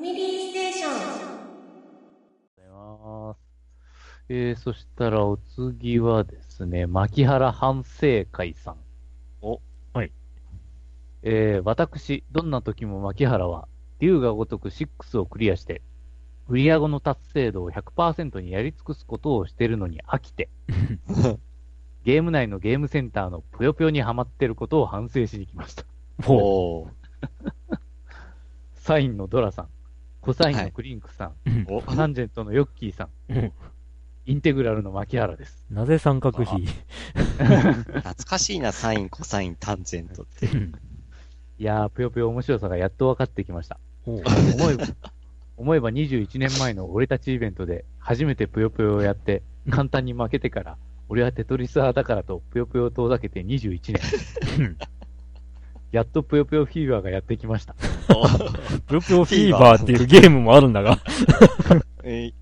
ァミリーステーション。ございます。えー、そしたらお次はですね、牧原反省会さん。お、はい。えー、私、どんな時も牧原は、竜が如く6をクリアして、クリア後の達成度を100%にやり尽くすことをしてるのに飽きて、ゲーム内のゲームセンターのぷよぷよにハマってることを反省しに来ました。おー サインのドラさん、コサインのクリンクさん、お、タンジェントのヨッキーさん、うん。インテグラルの牧原です。なぜ三角比？懐かしいな、サイン、コサイン、タンジェントって。いやー、ぷよぷよ面白さがやっと分かってきました。思えば、思えば21年前の俺たちイベントで初めてぷよぷよをやって、簡単に負けてから、俺はテトリス派だからとぷよぷよを遠ざけて21年。やっとぷよぷよフィーバーがやってきました。ぷよぷよフィーバーっていうゲームもあるんだが。えー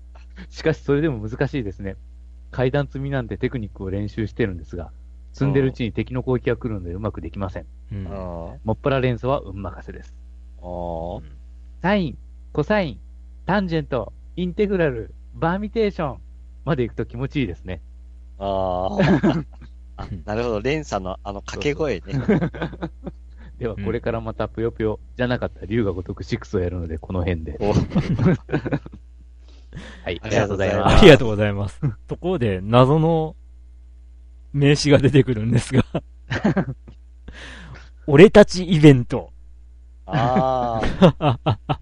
しかしそれでも難しいですね。階段積みなんてテクニックを練習してるんですが、積んでるうちに敵の攻撃が来るのでうまくできません。うんもっぱら連鎖は運任せです。サイン、コサイン、タンジェント、インテグラル、バーミテーションまで行くと気持ちいいですね。あー あ。なるほど、レンさんのあの掛け声ね。では、うんこれからまたぷよぷよじゃなかった竜が如く6をやるので、この辺で。お はい、あありがとうございあます。りがとうございます。ところで、謎の名詞が出てくるんですが。俺たちイベント。ああ。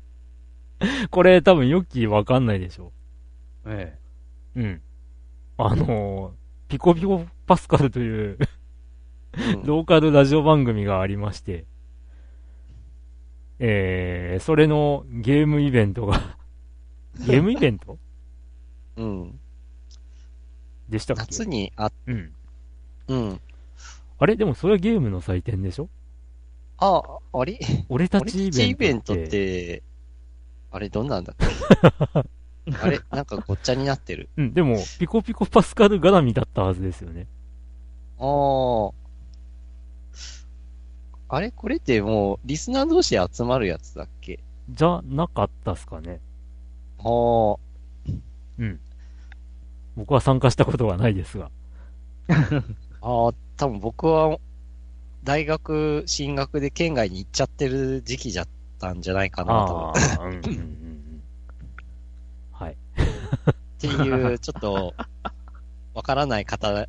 これ多分ヨッキーわかんないでしょ。えうん。あのーピコピコパスカルといううんローカルラジオ番組がありまして、えー、それのゲームイベントが、ゲームイベント？うん。でしたっけ？夏にあ、うん。うん。あれ？でもそれはゲームの祭典でしょ？あ、あれ？俺た俺ちたイベントって。ちイベントって、あれどんなんだっけ？あれ？なんかごっちゃになってる。うん、でも、ピコピコパスカル絡みだったはずですよね。ああ。あれ？これってもう、リスナー同士で集まるやつだっけ？じゃなかったっすかね。ああ。うん。僕は参加したことはないですが。ああ、多分僕は、大学進学で県外に行っちゃってる時期じゃったんじゃないかなと。ああ、うんうんうんうん。はい。っていう、ちょっと、わからない方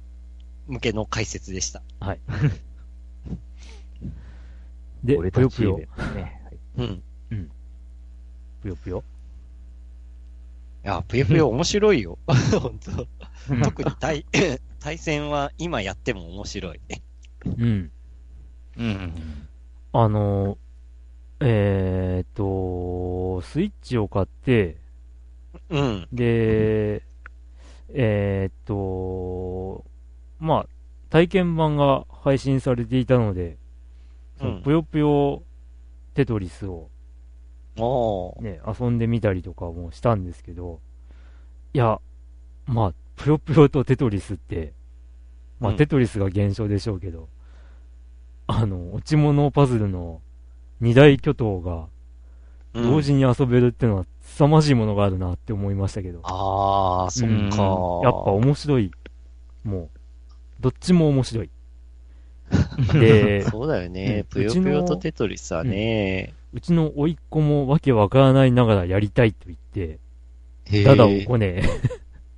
向けの解説でした。はい。で、俺ぷよぷよたちイベン。トね。はいうん。ぷよぷよ。いや、ぷよぷよ 面白いよ。本当うん特に対、対戦は今やっても面白い。うん。うん。あのー、えーっと、スイッチを買って、うん。で、えーっと、まあ、体験版が配信されていたので、ぷよぷよテトリスを。ね、遊んでみたりとかもしたんですけど、いや、まあ、ぷよぷよとテトリスって、まあ、うんテトリスが現象でしょうけど、あの、落ち物パズルの二大巨頭がうん同時に遊べるってのは凄まじいものがあるなって思いましたけど、ああ、そっうんか。やっぱ面白い。もう、どっちも面白い。で、そうだよね。うんぷよぷよとテトリスはね。うちの甥っ子もわけわからないながらやりたいと言って、へーダダをこね、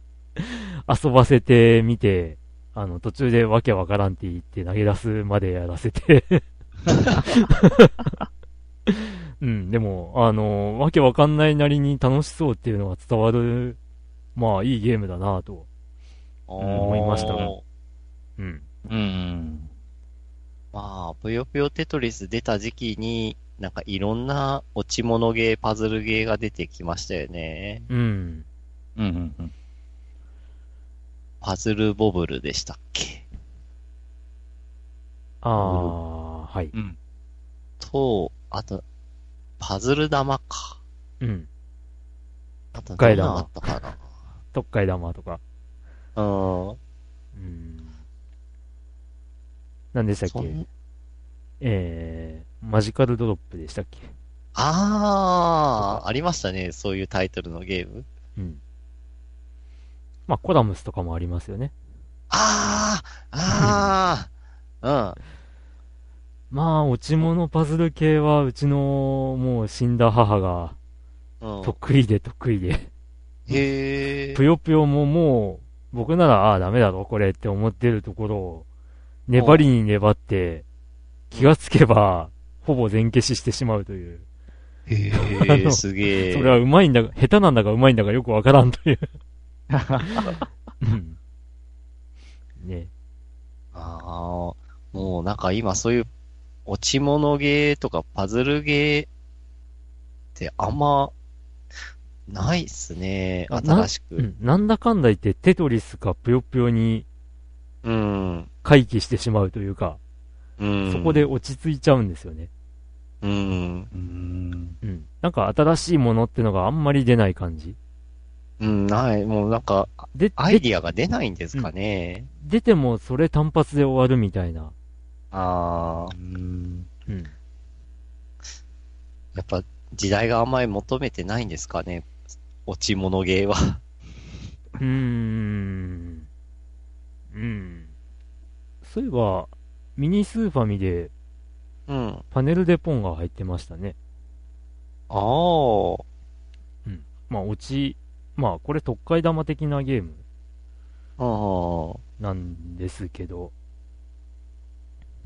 遊ばせてみて、あの、途中でわけわからんって言って投げ出すまでやらせて。うん、でも、あの、わけわかんないなりに楽しそうっていうのが伝わる、まあ、いいゲームだなと。思いましたうん。うん。まあ、ぷよぷよテトリス出た時期に、なんかいろんな落ち物ゲー、パズルゲーが出てきましたよね。うん。うん。うん。うん。パズルボブルでしたっけ？ああ、はい。うん。と、あと、パズル玉か。うん。あと、替え玉何あったかな？特会玉とか。うん。うん。何でしたっけ？えー、マジカルドロップでしたっけ？あー、ありましたね。そういうタイトルのゲーム。うん。まあ、コラムスとかもありますよね。あー、あー、まあ、落ち物パズル系は、うちの、もう死んだ母が、うん。うん。得意で得意で。へー ぷ。よぷよももう、僕なら、ああ、ダメだろ、これって思ってるところを、粘りに粘って、気がつけば、ほぼ全消ししてしまうという。へあー、のすげー。それはうまいんだか、下手なんだかうまいんだかよくわからんという。うんね。ああ、もうなんか今そういう落ち物ゲーとかパズルゲーってあんまないっすね。あ新しく。うん。なんだかんだ言って、テトリスかぷよぷよにうん。回帰してしまうというか、うん。そこで落ち着いちゃうんですよね。うん。うん。うん。なんか新しいものってのがあんまり出ない感じ。うん、ない。もうなんか、で、でアイディアが出ないんですかね。出てもそれ単発で終わるみたいな。ああ、うん。うん。やっぱ時代があんまり求めてないんですかね。落ち物ゲーは。うーん。うん。そういえば、ミニスーファミでうん。パネルでポンが入ってましたね。ああ。まあ、落ち、まあ、これ特会玉的なゲームああ。なんですけど、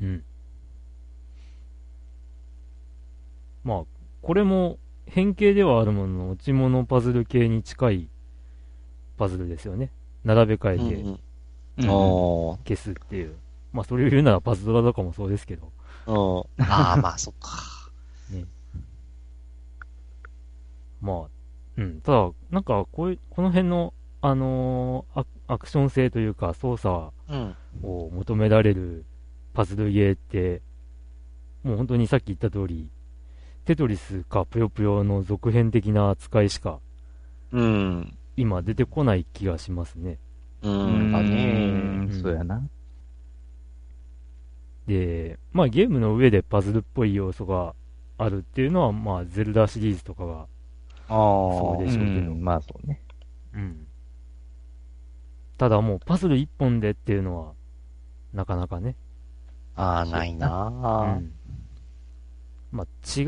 うん。まあ、これも変形ではあるものの、落ち物パズル系に近いパズルですよね。並べ替えて消すっていう。まあ、それを言うならパズドラとかもそうですけど。あ。うん。ああ、まあそっか。まあ、うん。ただ、なんか、こういう、この辺の、あのーアアクション性というか、操作うん。を求められるパズルゲーって、もう本当にさっき言った通り、テトリスかぷよぷよの続編的な扱いしかうん。今出てこない気がしますね。う。うんん。だね。うんそうやな。で、まあゲームの上でパズルっぽい要素があるっていうのは、まあゼルダシリーズとかが、ああ。そうでしょうけどんまあそうね。うん。ただもうパズル一本でっていうのは、なかなかね。ああ、ないなうあ。ん。まあ違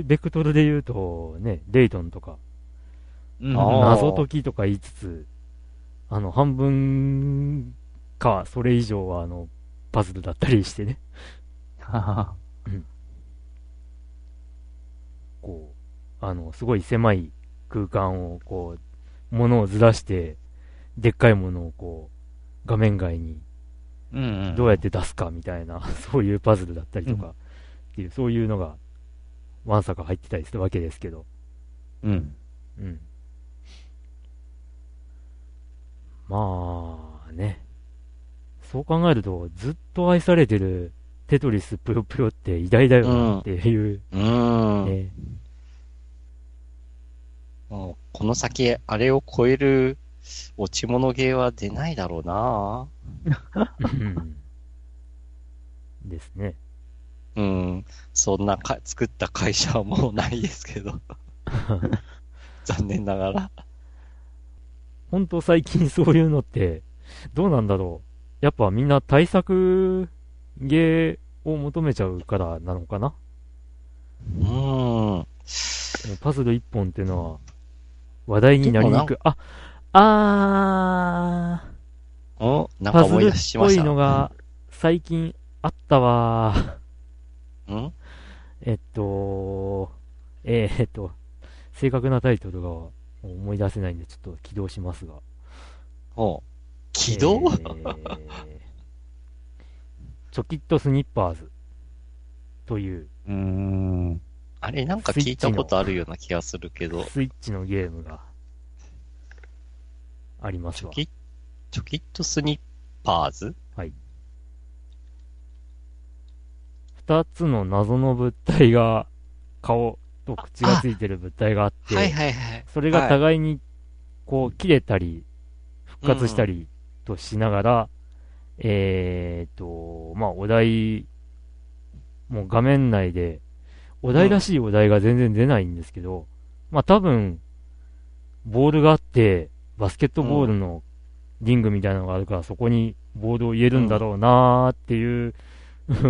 うベクトルで言うと、ね、レイトンとか、謎解きとか言いつつ、あの、半分か、それ以上は、あの、パズルだったりしてね。は はこう、あの、すごい狭い空間を、こう、物をずらして、でっかいものをこう、画面外にうんうん。どうやって出すかみたいな、そういうパズルだったりとか、うんっていう、そういうのが、わんさか入ってたりするわけですけど、うん。うん。まあね。そう考えると、ずっと愛されてるテトリスぷよぷよって偉大だよなっていう、うん。ね。もうこの先、あれを超える落ち物ゲーは出ないだろうなうんですね。うん。そんなか作った会社はもうないですけど。残念ながら。ほんと最近そういうのって、どうなんだろう。やっぱみんな対策ゲーを求めちゃうからなのかなうん。パズル一本っていうのは話題になりにくい。あ、あおなー、パズルっんか思い出しまぽいした。のが最近あったわー。うん？えっと、えー、っと、正確なタイトルが思い出せないんでちょっと起動しますが。おう起動、えーチョキットスニッパーズといううーん。あれなんか聞いたことあるような気がするけど。スイッチのゲームがありますわ。チョキ、チョキットスニッパーズ？はい。二つの謎の物体が、顔と口がついてる物体があって、はいはいはい。それがはい互いに、こう、切れたり、復活したりとしながら、えーっと、まあ、お題、もう画面内で、お題らしいお題が全然出ないんですけど、まあ多分、ボールがあって、バスケットボールのリングみたいなのがあるから、そこにボールを入れるんだろうなーっていう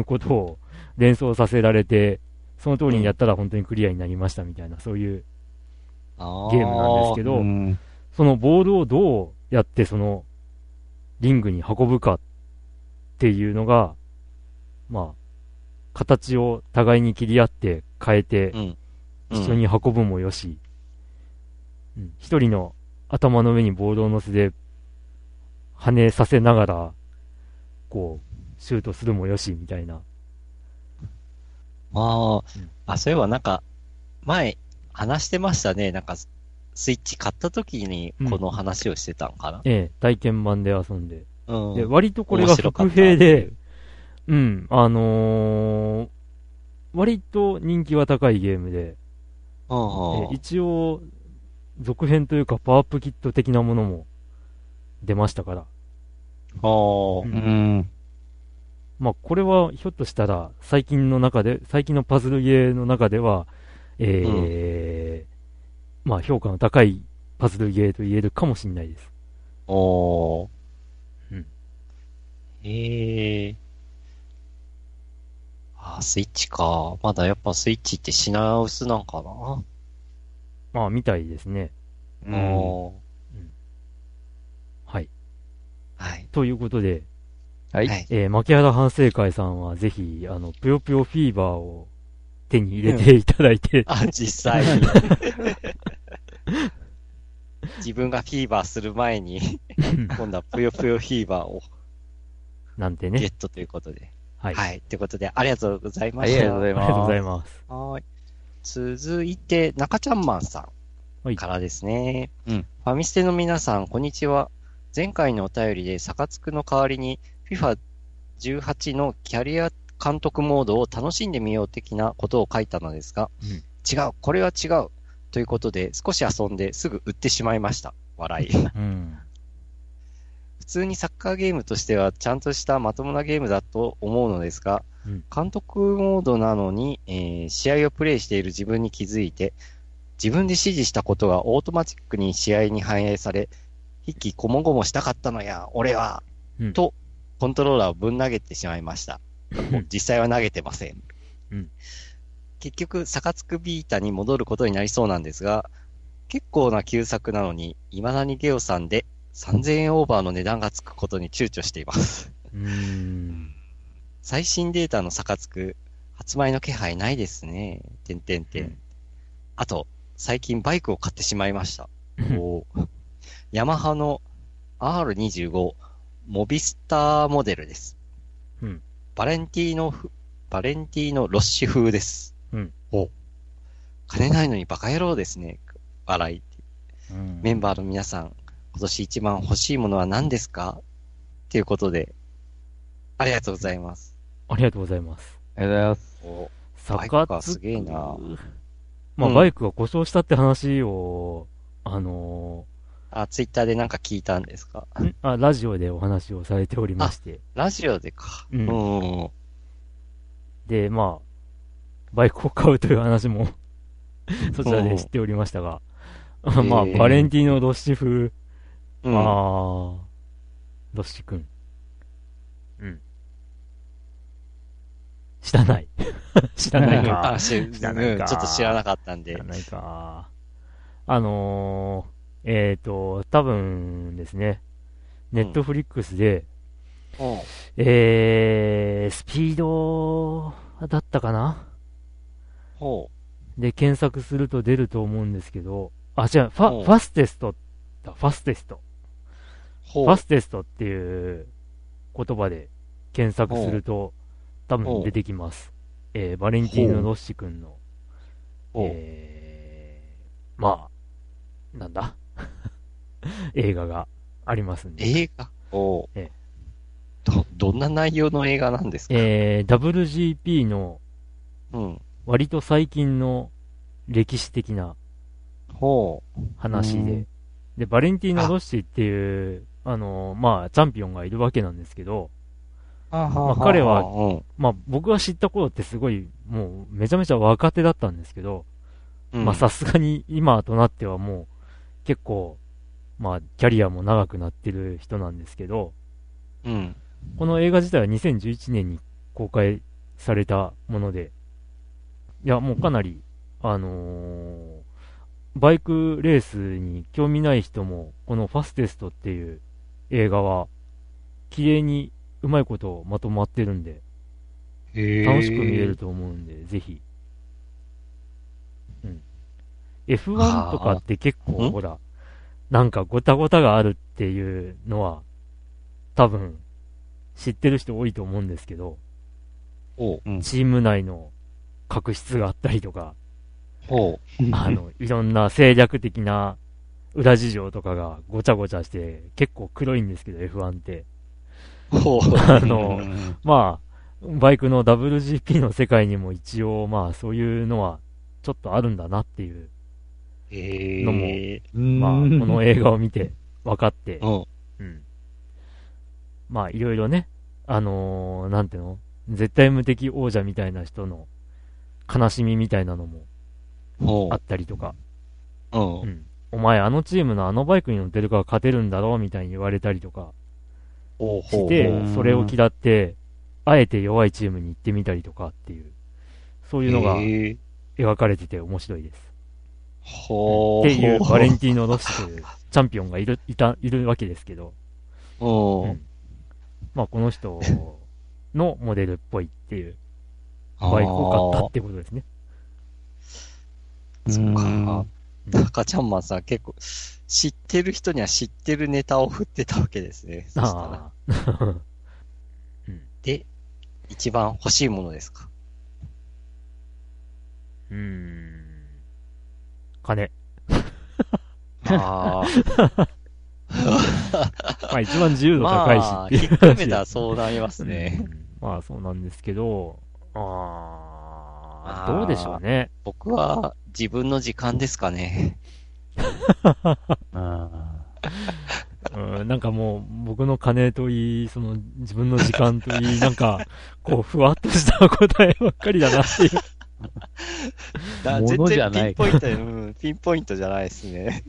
ことを連想させられて、その通りにやったら本当にクリアになりましたみたいな、そういうゲゲームなんですけど、うんそのボールをどうやってそのリングに運ぶかっていうのが、まあ、形を互いに切り合って変えてうん。一緒に運ぶもよし、うん一人の頭の上にボールを乗せて跳ねさせながら、こう、シュートするもよし、みたいな。あうんあ、あ、そういえばなんか、前、話してましたね。なんか、スイッチ買った時にこの話をしてたんかな。ええ、体験版で遊んで。うん。で、割とこれが伏兵で、うん、あのー割と人気は高いゲームで、うんえ一応、続編というかパワーアップキット的なものも出ましたから。おーうんうん。まあ、これはひょっとしたら、最近の中で、最近のパズルゲーの中では、えーまあ、評価の高いパズルゲーと言えるかもしれないです。おー。うん。ええあー、スイッチか。まだやっぱスイッチって品薄なんかな。まあ、みたいですね。うんおーはい。はい。ということで、はい。はい。えー、牧原反省会さんはぜひ、あの、ぷよぷよフィーバーを手に入れていただいて、あ、実際に。自分がフィーバーする前に、今度はぷよぷよフィーバーをなんてね。ゲットということで。はい。はい。ということで、ありがとうございまはい、ありした。がとうございありがとうございまます。はい。続いて、中ちゃんマンさはいんからですね。うんファミステの皆さん、こんにちは。前回のお便りで、サカツクの代わりに、FIFA18 のキャリア監督モードを楽しんでみよう的なことを書いたのですが、うん違う、これは違う。ということで、少し遊んですぐ売ってしまいました。笑い。うん。普通にサッカーゲームとしてはちゃんとしたまともなゲームだと思うのですが、うん監督モードなのに、えー試合をプレイしている自分に気づいて、自分で指示したことがオートマチックに試合に反映され、悲喜こもごもしたかったのや、俺は、うんと、コントローラーをぶん投げてしまいました。実際は投げてません。うん結局、サカつくヴィータに戻ることになりそうなんですが、結構な旧作なのに、未だにゲオさんで3000円オーバーの値段がつくことに躊躇しています。うーん。最新データのサカつく、発売の気配ないですね。てんてんてうんん。あと、最近バイクを買ってしまいました。おーヤマハの R25 モビスターモデルです。うんバレンティーノふ、バレンティーノロッシュ風です。うんお金ないのにバカ野郎ですね。笑い。うんメンバーの皆さん、今年一番欲しいものは何ですか？ということで、ありがとうございます。ありがとうございます。ありがとうございます。おサバイクがすげえなまあ、うんバイクが故障したって話を、あのあ、ツイッターでなんか聞いたんですか？ーんあ、ラジオでお話をされておりまして、ラジオでか。うんうん。で、まあ、バイクを買うという話もそちらで知っておりましたが、まあ、バレンティーノ・ロッシ風、うん。ああ、ロッシ君。うん。知らない。知らないか。知らないかょっと知らなかったんで知ら。ないか。あのー、えっ、と、多分ですね、ネットフリックスで、うん。えー、スピードだったかな？ほで、検索すると出ると思うんですけど、あ、違う、ファ、ファステストだ、ファステスト。ファステストっていう言葉で検索すると、多分出てきます。えー、バレンティーノ・ロッシ君の、えー、まあ、なんだ？映画がありますんで。映画？おうええ。ど、どんな内容の映画なんですか？えー、WGP のうん。割と最近の歴史的なほう。話で。うん、で、バレンティーノ・ロッシっていう、あの、まあ、チャンピオンがいるわけなんですけど、まあ彼はうん。まあ僕が知った頃ってすごい、もうめちゃめちゃ若手だったんですけど、うん。まあさすがに今となってはもう結構、まあキャリアも長くなってる人なんですけど、うん。この映画自体は2011年に公開されたもので、いやもうかなり、あのーバイクレースに興味ない人も、このファステストっていう映画は、綺麗にうまいことまとまってるんで、楽しく見れると思うんで、ぜひ。うん。F1 とかって結構、ほら、なんかごたごたがあるっていうのは、多分、知ってる人多いと思うんですけど、ほう。うん。チーム内の確執があったりとか、ほあの、いろんな戦略的な裏事情とかがごちゃごちゃして、結構黒いんですけど、F1 って。う。ほう。あのうんまあ、バイクの WGP の世界にも一応、まあ、そういうのは、ちょっとあるんだなっていう、えのもえ。まあ、この映画を見て分かって、うん。うん。まあ、いろいろね、あのーなんていうの？絶対無敵王者みたいな人の悲しみみたいなのもほあったりとか、う。んん。お前あのチームのあのバイクに乗ってるから勝てるんだろうみたいに言われたりとか。してそれを嫌って、あえて弱いチームに行ってみたりとかっていう、そういうのがええ描かれてて面白いです。ほう。っていうバレンティーノ・ロッシというチャンピオンがいる、いた、いるわけですけど、う。うんん。まあこの人のモデルっぽいっていう、バイクを買ったってことですね。そっかうん。中ちゃんマンさん結構、知ってる人には知ってるネタを振ってたわけですね。そしたら。で、一番欲しいものですか？うーん。金。あ まあ一番自由度ま高いしあ、っていうひっくるめたらそうなりますね。うんまあそうなんですけど、ああ、どうでしょうね。僕は自分の時間ですかね。あ うん、なんかもう僕の金といい、その自分の時間といい、なんか、こう、ふわっとした答えばっかりだなっていう。だ物じゃない全然ピンポイント、うん、ピンポイントじゃないですね。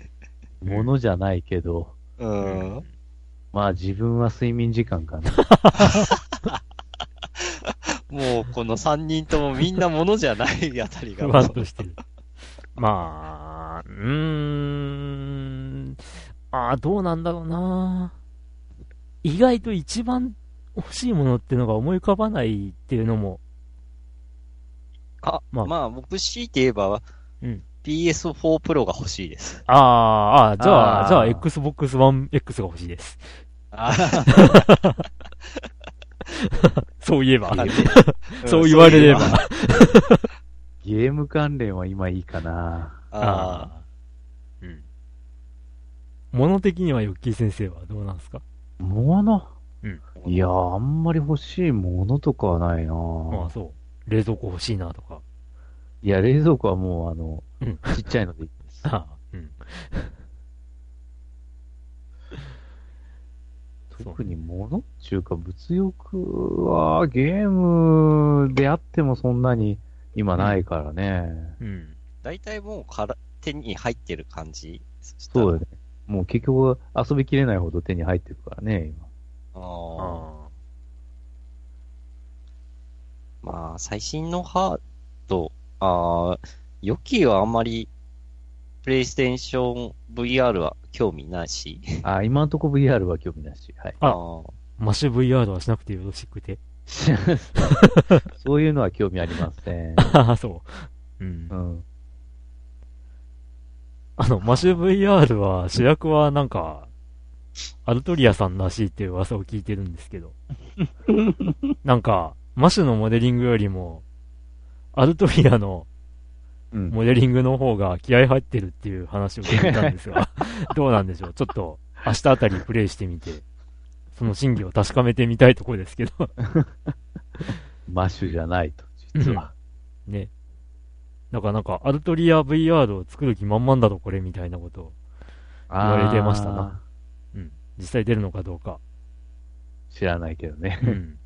ーものじゃないけど、うん。まあ自分は睡眠時間かな。もうこの3人ともみんなものじゃないあたりが。ふわっとしてる。まあ、うーん、ああ、どうなんだろうな。意外と一番欲しいものっていうのが思い浮かばないっていうのも、あ、まあまあ、僕強いて言えば、うん PS4 Pro が欲しいです。ああ、ああ、じゃあ、じゃあ Xbox One X が欲しいです。あ そういえば。ー そう言われれば。ゲーム関連は今いいかな。ああ。うん。物的にはヨッキー先生はどうなんですか？ものうんいやー、あんまり欲しいものとかはないなまあそう。冷蔵庫欲しいなとか。いや、冷蔵庫はもう、あの、うんちっちゃいのでいいです。ああ、うん。特に物っていうか、物欲はゲームであってもそんなに今ないからね。うん。大体もうから手に入ってる感じ？そうだね。もう結局遊びきれないほど手に入ってるからね、今。ああーまあ、最新のハード、ああ、ヨキはあんまり、プレイステーション VR は興味ないし。あ、今んとこ VR は興味なし。はい。あーあ。マッシュ VR はしなくてよろしくて。そういうのは興味ありません。ああ、そう。うんう。ん。あの、マッシュ VR は主役はなんか、アルトリアさんらしいっていう噂を聞いてるんですけど。なんか、マシュのモデリングよりも、アルトリアのうん。モデリングの方が気合入ってるっていう話を聞いたんですが、どうなんでしょう？ちょっと、明日あたりプレイしてみて、その真偽を確かめてみたいところですけど、マッシュじゃないと、実は。ね。だからなんか、アルトリア VR を作る気満々だろ、これみたいなことを、言われてましたな。うん。実際出るのかどうか。知らないけどね。うん。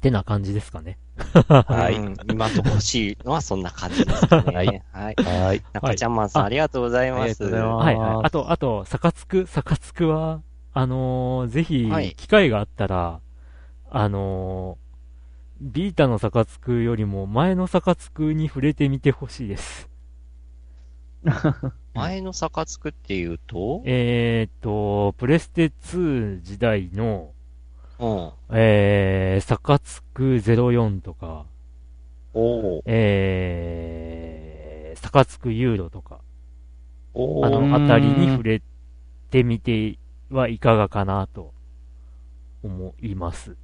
てな感じですかね。はい。今んとこ欲しいのはそんな感じですかね。はいはい。はい。中ちゃんマンさん、あありがとうございます。ありがとうございますはい、はい。あと、あと、サカツク、サカツクは、あのーぜひはい、機会があったら、あのービータのサカツクよりも前のサカツクに触れてみてほしいです。前のサカツクっていうと、えーっと、プレステ2時代の、うん。えー、サカツク04とか、おーえー、サカツクユーロとか、おーあのあたりに触れてみてはいかがかなと思います。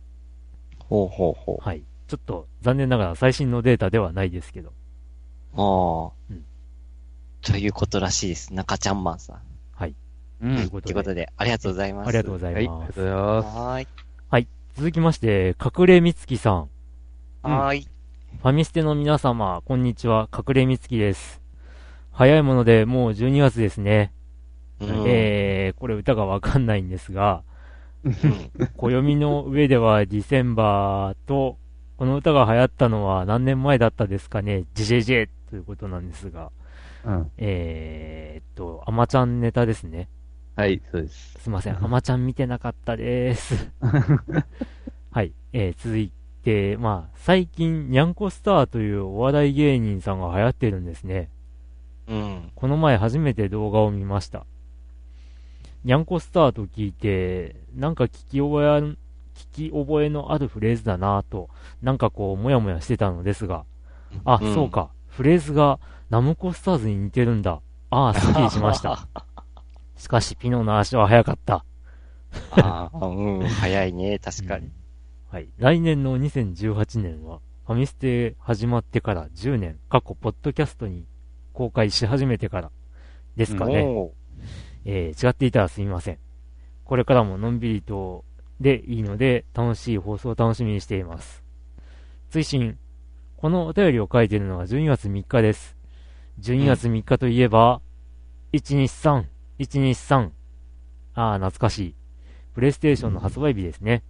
ほうほうほはい。ちょっと残念ながら最新のデータではないですけど。う。ああ、うんということらしいです。中ちゃんマンさん。うん。ということでということで、ありがとうございます。ありがとうござはい。ありいます。がとうございます。はーい。続きまして、隠れみつきさん。うんはーい。ファミステの皆様、こんにちは。隠れみつきです。早いものでもう12月ですね。うんえー、これ歌がわかんないんですが、うん暦の上ではディセンバーと、この歌が流行ったのは何年前だったですかね、ジジェジェということなんですが、うん。えーっと、アマちゃんネタですね。はい、そうです。すいません、アマちゃん見てなかったです。はい、えー、続いて、まあ、最近、ニャンコスターというお笑い芸人さんが流行ってるんですね。うん。この前初めて動画を見ました。ニャンコスターと聞いて、なんか聞き覚えある、聞き覚えのあるフレーズだなぁと、なんかこう、もやもやしてたのですが、あ、うんそうか、フレーズがナムコスターズに似てるんだ。ああ、すっきりしました。しかし、ピノの足は速かった。ああ、うん、早いね、確かに。はい。来年の2018年は、ファミステ始まってから10年、過去、ポッドキャストに公開し始めてからですかね。えー違っていたらすみません。これからものんびりとでいいので、楽しい放送を楽しみにしています。追伸このお便りを書いているのが12月3日です。12月3日といえば、123、123。ああ、懐かしい。プレイステーションの発売日ですね。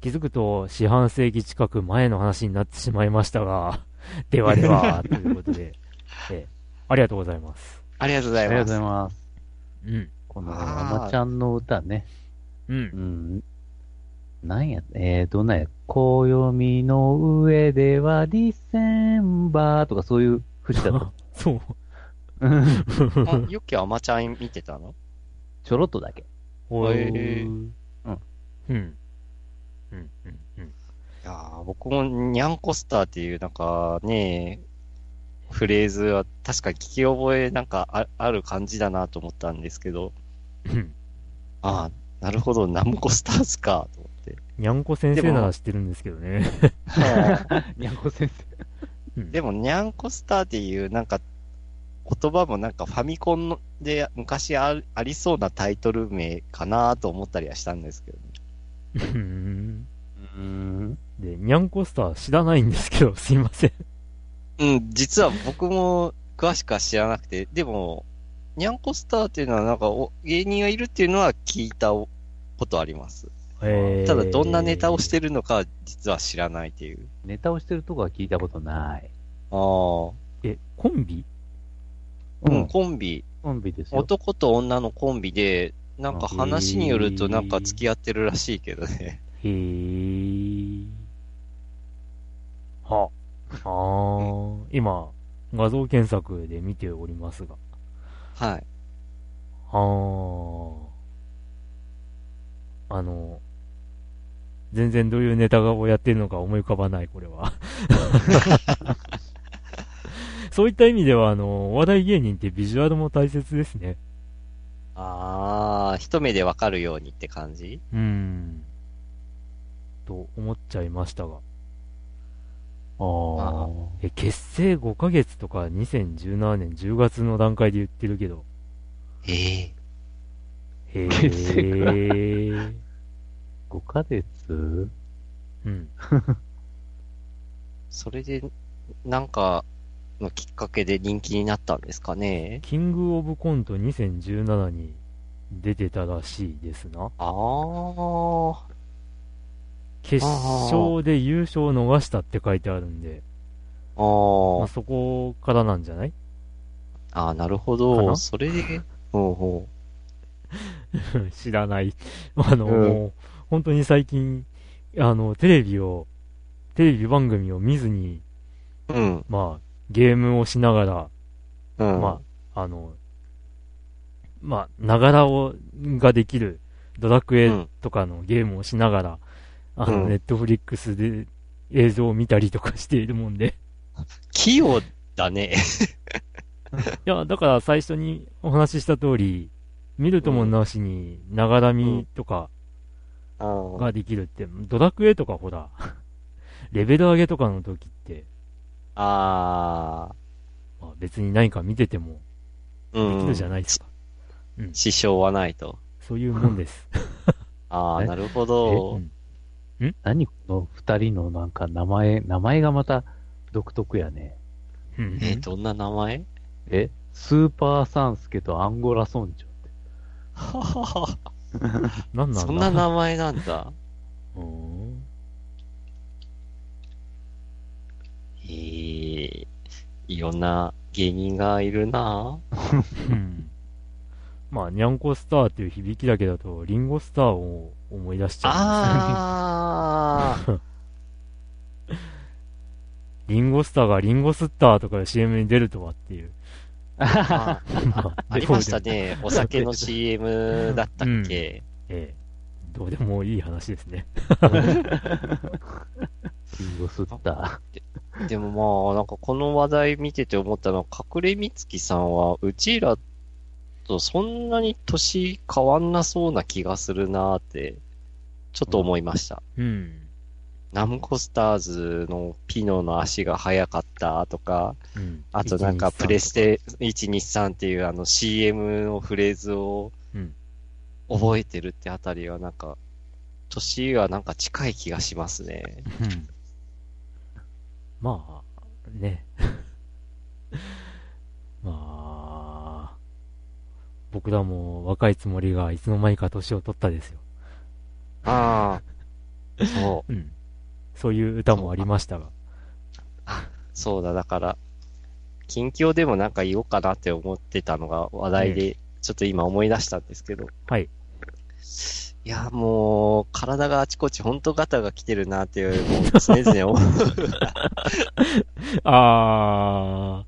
気づくと四半世紀近く前の話になってしまいましたが、ではでは、ということで、えーありがとうございます。ありがとうございますありがとうござい。ます。うん。この、あーアマちゃんの歌ね。うんう。ん。なんや、えー、どんなんや、暦の上ではディセンバーとかそういう節だった。そう。うん あ、よっきアマちゃん見てたの？ちょろっとだけ。おへーーうん。うん。うん。うん。うん。いやー僕もニャンコスターっていうなんかね、フレーズは確かに聞き覚えなんかあある感じだなと思ったんですけど、うん。ああ、なるほど、ナムコスターズか、と思って。にゃんこ先生なら知ってるんですけどね。にゃんこ先生。うんでも、ニャンコスターっていうなんか言葉もなんかファミコンので昔あありそうなタイトル名かなと思ったりはしたんですけどね。うんうん。で、にゃんこスター知らないんですけど、すいません。うん、実は僕も詳しくは知らなくて、でも、ニャンコスターっていうのはなんかお芸人がいるっていうのは聞いたことあります。えーただどんなネタをしてるのかは実は知らないっていう。ネタをしてるとこは聞いたことない。ああ。え、コンビ？うん、コンビ。コンビですよ。男と女のコンビで、なんか話によるとなんか付き合ってるらしいけどね。へー。は。あー、今、画像検索で見ておりますが。はい。はー。あの、全然どういうネタをやってるのか思い浮かばない、これは。そういった意味では、あの、お笑い芸人ってビジュアルも大切ですね。ああ、一目でわかるようにって感じ？うーん。と思っちゃいましたが。ああ。え、結成5ヶ月とか2017年10月の段階で言ってるけど。ええへ結成ー。5ヶ月？うん。それで、なんか、のきっかけで人気になったんですかね。キングオブコント2017に出てたらしいですな。ああ。決勝で優勝を逃したって書いてあるんで、あまあ、ーそこからなんじゃない？あー、なるほど。それで、ほ うほ知らない。あの、うん本当に最近、あの、テレビを、テレビ番組を見ずに、う。うん。まあ、ゲームをしながら、うん。まあ、あの、まあ、ながらを、ができる、ドラクエうんとかのゲームをしながら、あの、うんネットフリックスで映像を見たりとかしているもんで。器用だね。いや、だから最初にお話しした通り、見るともなしに、ながら見とかうんができるって、ドラクエとかほら、レベル上げとかの時って、あまあ、別に何か見ててもあ、うん。できるじゃないですか。支障はないと。そういうもんです。ああ、えなるほうど。ん？何この二人のなんか名前、名前がまた独特やね。うんえ、どんな名前？えスーパーサンスケとアンゴラ村長って。はははなんなんだ？そんな名前なんだ。うーんへえ、いろんな芸人がいるなうんまあ、ニャンコスターっていう響きだけだと、リンゴスターを思い出しちゃああ、うんですよね。リンゴスターがリンゴスッターとかで CM に出るとはっていう。ありました。ね。お酒の CM だったっけ、ええ。どうでもいい話ですね。リンゴスッタ でもまあ、なんかこの話題見てて思ったのは、隠れみつきさんは、うちらとそんなに年変わんなそうな気がするなーって、ちょっと思いました。うん。ナムコスターズのピノの足が速かったとか、うん。あとなんかプレステ123っていうあの CM のフレーズをうん覚えてるってあたりはなんか、年はなんか近い気がしますね。うん。まあ、ね。まあ、僕らも若いつもりがいつの間にか年を取ったですよ。ああ、そう。うん。そういう歌もありましたが。そうだ、だから、近況でもなんか言おうかなって思ってたのが話題で、ちょっと今思い出したんですけど。はい。いや、もう、体があちこち本当ガタが来てるなっていう、もう常々思う。あー、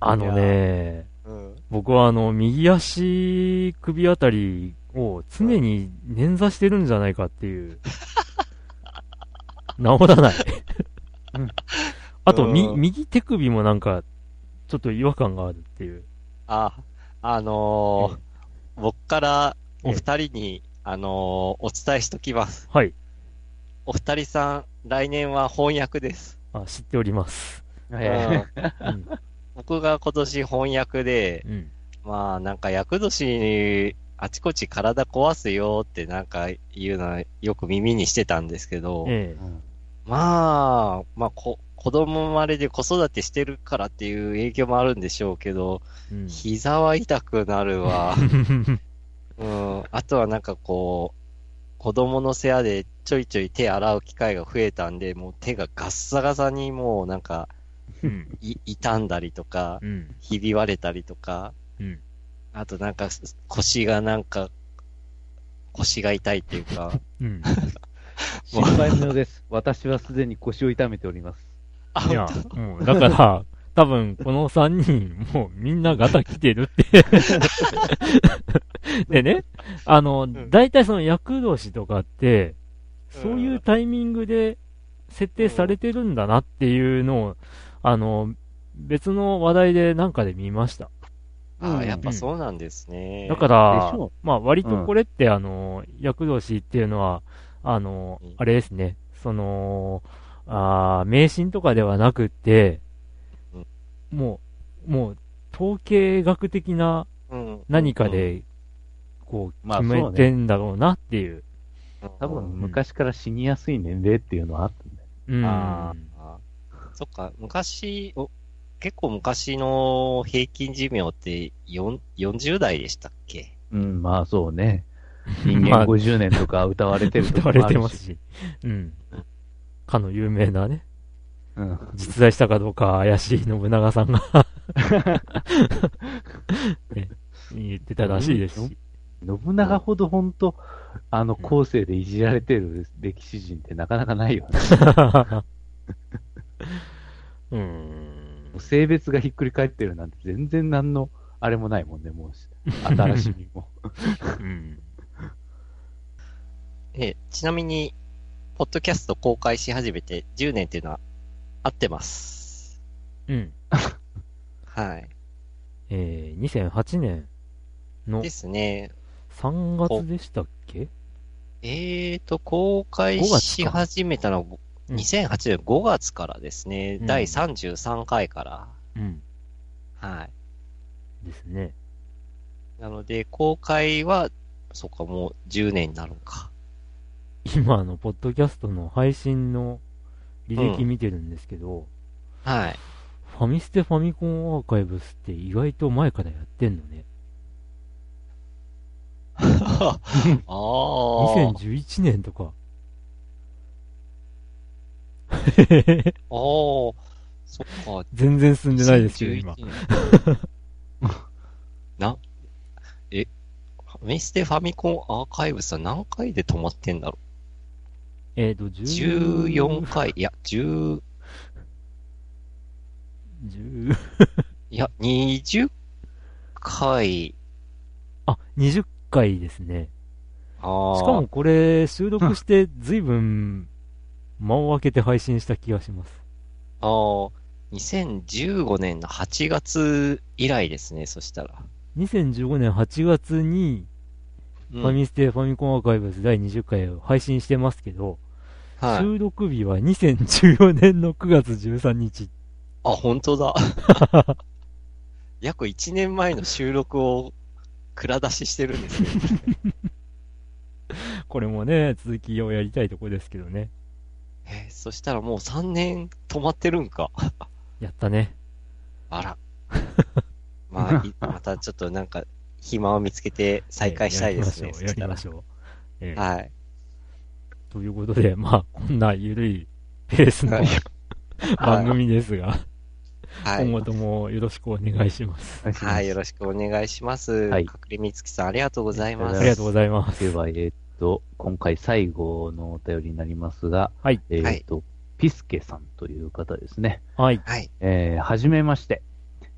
あのね、うん。僕はあの、右足首あたりを常に捻挫してるんじゃないかっていう。治らないうん。あと、み、うん右手首もなんか、ちょっと違和感があるっていう。あ、あのー僕からお二人に、あのーお伝えしときます。はい。お二人さん、来年は翻訳です。あ、知っております。ー。えうん。僕が今年翻訳で、うん。まあなんか厄年にあちこち体壊すよってなんか言うのはよく耳にしてたんですけど、えまあ、まあこ、子供生まれで子育てしてるからっていう影響もあるんでしょうけど、え。うん。膝は痛くなるわ。うん。あとはなんかこう、子供の世話でちょいちょい手洗う機会が増えたんで、もう手がガッサガサにもうなんか、うん。い傷んだりとか、うん。ひび割れたりとか、うん。あとなんか腰がなんか、腰が痛いっていうか、うん。心配無用です。私はすでに腰を痛めております。あいや、もう、だから、多分、この3人、もうみんなガタ来てるって。でね、あの、ん。大体その厄年とかって、そういうタイミングで設定されてるんだなっていうのを、あの、別の話題でなんかで見ました。ああ、やっぱそうなんですね。だからまあ割とこれって、あの、厄年っていうのは、あのうん、あれですね、その、あー迷信とかではなくって、もう、もう、統計学的なうん、何かで、こう、まあ決めてんだろうなっていう。うん、多分昔から死にやすい年齢っていうのはあったんだよ。うん。ああ、そっか、昔、お結構昔の平均寿命って4 40代でしたっけ？うん、まあそうね。人まあ間50年とか歌われてる 歌われてますし。うん。かの有名なね、うん。実在したかどうか怪しい信長さんが ね、言ってたらしいですし。信長ほど本当、あの、うん後世でいじられてる歴史人ってなかなかないよね。うーん。性別がひっくり返ってるなんて全然何の、あれもないもんね、もう。新しみも。うん。え、ちなみに、ポッドキャスト公開し始めて10年っていうのは合ってます。うん。はい。えー、2008年のですね。3月でしたっけ？えーと、公開5月かし始めたのは、うん2008年5月からですね。うん第33回から。うん。はい。ですね。なので、公開は、そっか、もう10年になるのか。今、あの、ポッドキャストの配信の履歴見てるんですけど、はい。ファミステファミコンアーカイブスって意外と前からやってんのね。ああ。2011年とか。ああ。そっか。全然進んでないですけど、今。2011年 な、え、ファミステファミコンアーカイブスは何回で止まってんだろえっ、と、う10 ?14 回、いや、10、10いや、20回、あ、20回ですね。ああ。しかもこれ、収録して随分間を空けて配信した気がします。ああ、2015年の8月以来ですね、そしたら。2015年8月に、うんファミステファミコンアーカイブス第20回を配信してますけど、はい。収録日は2014年の9月13日。あ、本当だ。約1年前の収録を蔵出ししてるんですね。これもね、続きをやりたいとこですけどね。えーそしたらもう3年止まってるんか。やったね。あら。まあ、いまたちょっとなんか、暇を見つけて再開したいですね。えーやりましょう。えーはい。ということで、まあ、こんなゆるいペースのはい 番組ですが、はい。今後ともよろしくお願いします。はい、よろしくお願いします。はいかくれみつきさん、ありがとうございます。ありがとうございます。では、えーっと、今回最後のお便りになりますが、はい。えーっと、ピスケさんという方ですね。はい。はい。えーはじめまして。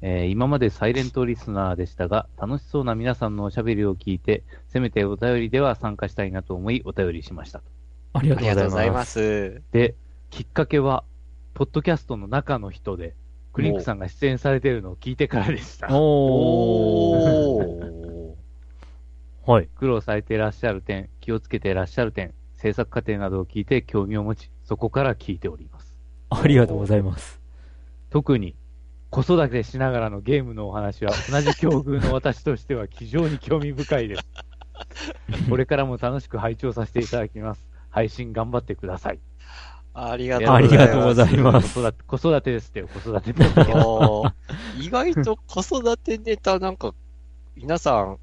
えー今までサイレントリスナーでしたが、楽しそうな皆さんのおしゃべりを聞いて、せめてお便りでは参加したいなと思い、お便りしました。ありがとうございま。すす。で、きっかけは、ポッドキャストの中の人で、クリンクさんが出演されているのを聞いてからでした。おー。おはい。苦労されていらっしゃる点、気をつけていらっしゃる点、制作過程などを聞いて興味を持ち、そこから聞いております。ありがとうございます。特に、子育てしながらのゲームのお話は、同じ境遇の私としては非常に興味深いです。これからも楽しく拝聴させていただきます。配信頑張ってください。ありがありがとうございまます子育て、子育てですってよ、子育て意外と子育てネタなんか、皆さん、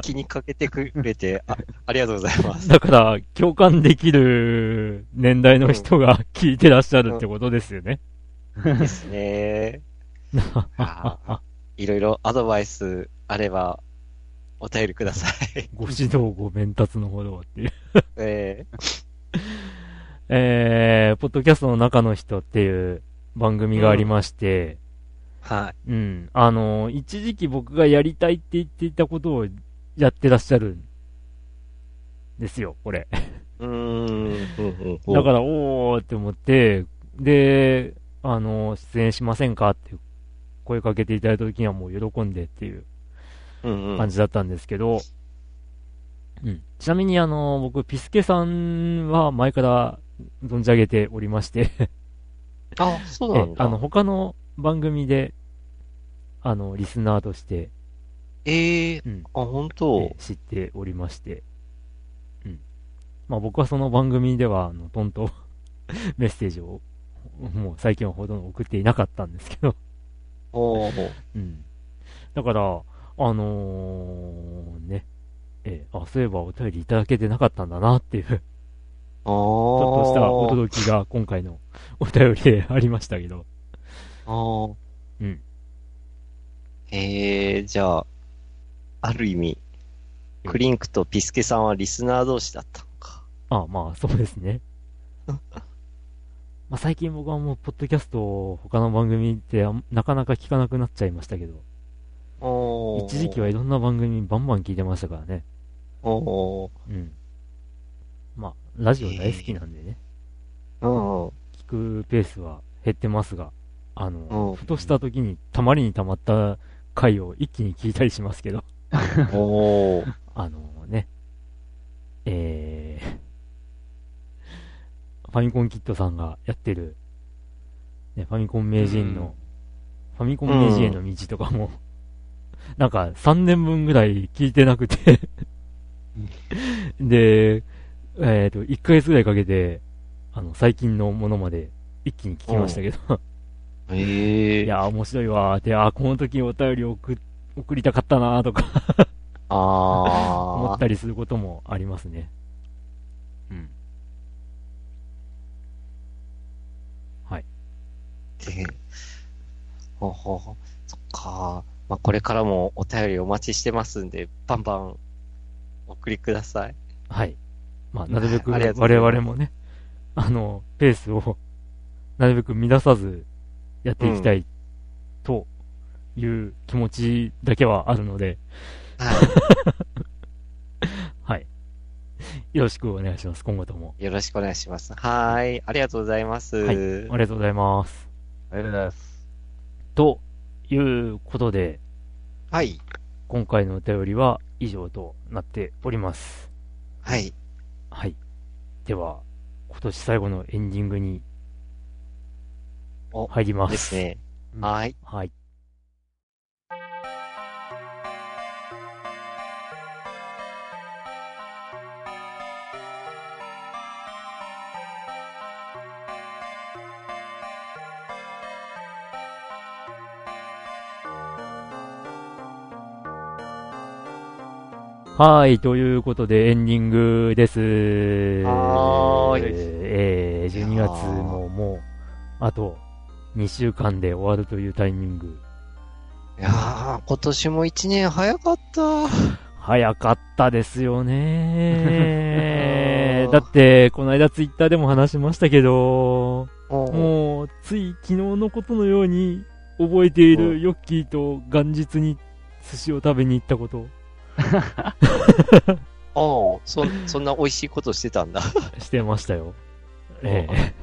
気にかけてくれて、あありがとうございます。だから、共感できる年代の人が聞いてらっしゃるってことですよね。ですね。いろいろアドバイスあれば、お便りください。ご指導ご鞭達のほどっていう。え えー、ポッドキャストの中の人っていう番組がありまして、ー、はい。うん。あの、一時期僕がやりたいって言っていたことをやってらっしゃるんですよ、これ。うーん。うんうんだから、おーって思って、で、あの、出演しませんかって声かけていただいた時にはもう喜んでっていううんうん感じだったんですけど、うん。ちなみにあの、僕、ピスケさんは前から存じ上げておりまして、あ、そうなんだ。えあの、他の番組で、あの、リスナーとして、ええうん、あ、本当え知っておりまして、うん。まあ僕はその番組では、あの、トンと メッセージを、もう最近はほとんど送っていなかったんですけど、おーうん。だから、あのーね、えーあ、そういえばお便りいただけてなかったんだなっていう、ちちょょっとした驚きが今回のお便りでありましたけど。あーうん。へえ、じゃあ、ある意味、クリンクとピスケさんはリスナー同士だったのか。あまあ、そうですね。まあ最近僕はもう、ポッドキャストを他の番組ってなかなか聞かなくなっちゃいましたけど、一時期はいろんな番組バンバン聞いてましたからね。おー。うん。まあ、ラジオ大好きなんでね、うんうん。聞くペースは減ってますが、あの、うん。ふとした時にたまりにたまった回を一気に聞いたりしますけど、おー。あのね、えー、ファミコンキットさんがやってる、ね、ファミコン名人の、ファミコン名人への道とかも、なんか3年分ぐらい聞いてなくて。で、えっ、と、1ヶ月ぐらいかけて、あの、最近のものまで一気に聞きましたけど、ええいやー、面白いわーって、あー、この時お便り送送りたかったなーとか。思あったりすることもありますね。うん。はい。ー。でほうほうほう。そっか。まあ、これからもお便りお待ちしてますんで、バンバンお送りください。はい。まあ、なるべく我々もね、あの、ペースを、なるべく乱さずやっていきたい、という気持ちだけはあるので、は はい。よろしくお願いします、今後とも。い。よろしくお願いします。はーい。ありがとうございます。はい。ありがとうございます。ありがとうございます。ということで、はい。今回のお便りは以上となっております。はい。はい。では、今年最後のエンディングにお入ります。ですね。はい。はい。はい、ということでエンディングです。はーいえー、12月ももう、あと2週間で終わるというタイミング。いやー、今年も一年早かった。早かったですよね だって、この間ツイッターでも話しましたけど、ももう、つい昨日のことのように覚えているヨッキーと元日に寿司を食べに行ったこと ああ、そ、そんな美味しいことしてたんだ。してましたよ。ええ。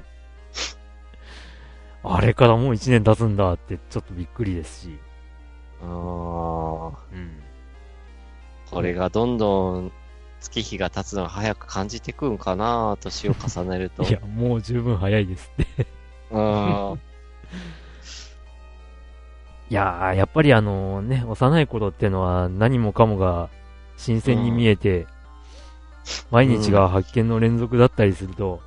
あれからもう1年経つんだってちょっとびっくりですし。ああ、うん。これがどんどん月日が経つのが早く感じてくんかな、年を重ねると。いや、もう十分早いですって。うん。いやー、やっぱりあのね、幼い頃ってのは何もかもが新鮮に見えて、毎日が発見の連続だったりすると、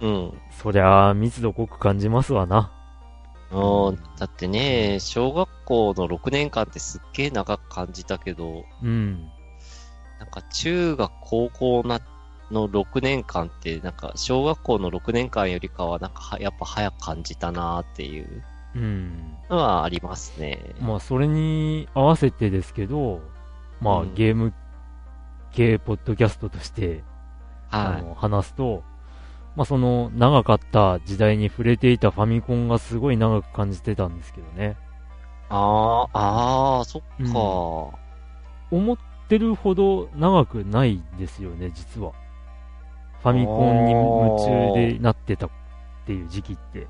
うん。そりゃあ密度濃く感じますわな。うんだってね、小学校の6年間ってすっげえ長く感じたけど、うん。なんか中学高校な、の6年間って、なんか小学校の6年間よりかは、なんかはやっぱ早く感じたなーっていううん。のはありますね。まあ、それに合わせてですけど、まあ、うんゲーム系ポッドキャストとして、あはい。の、話すと、まあ、その、長かった時代に触れていたファミコンがすごい長く感じてたんですけどね。ああ、ああ、そっか、うん思ってるほど長くないですよね、実は。ファミコンに夢中でなってたっていう時期って。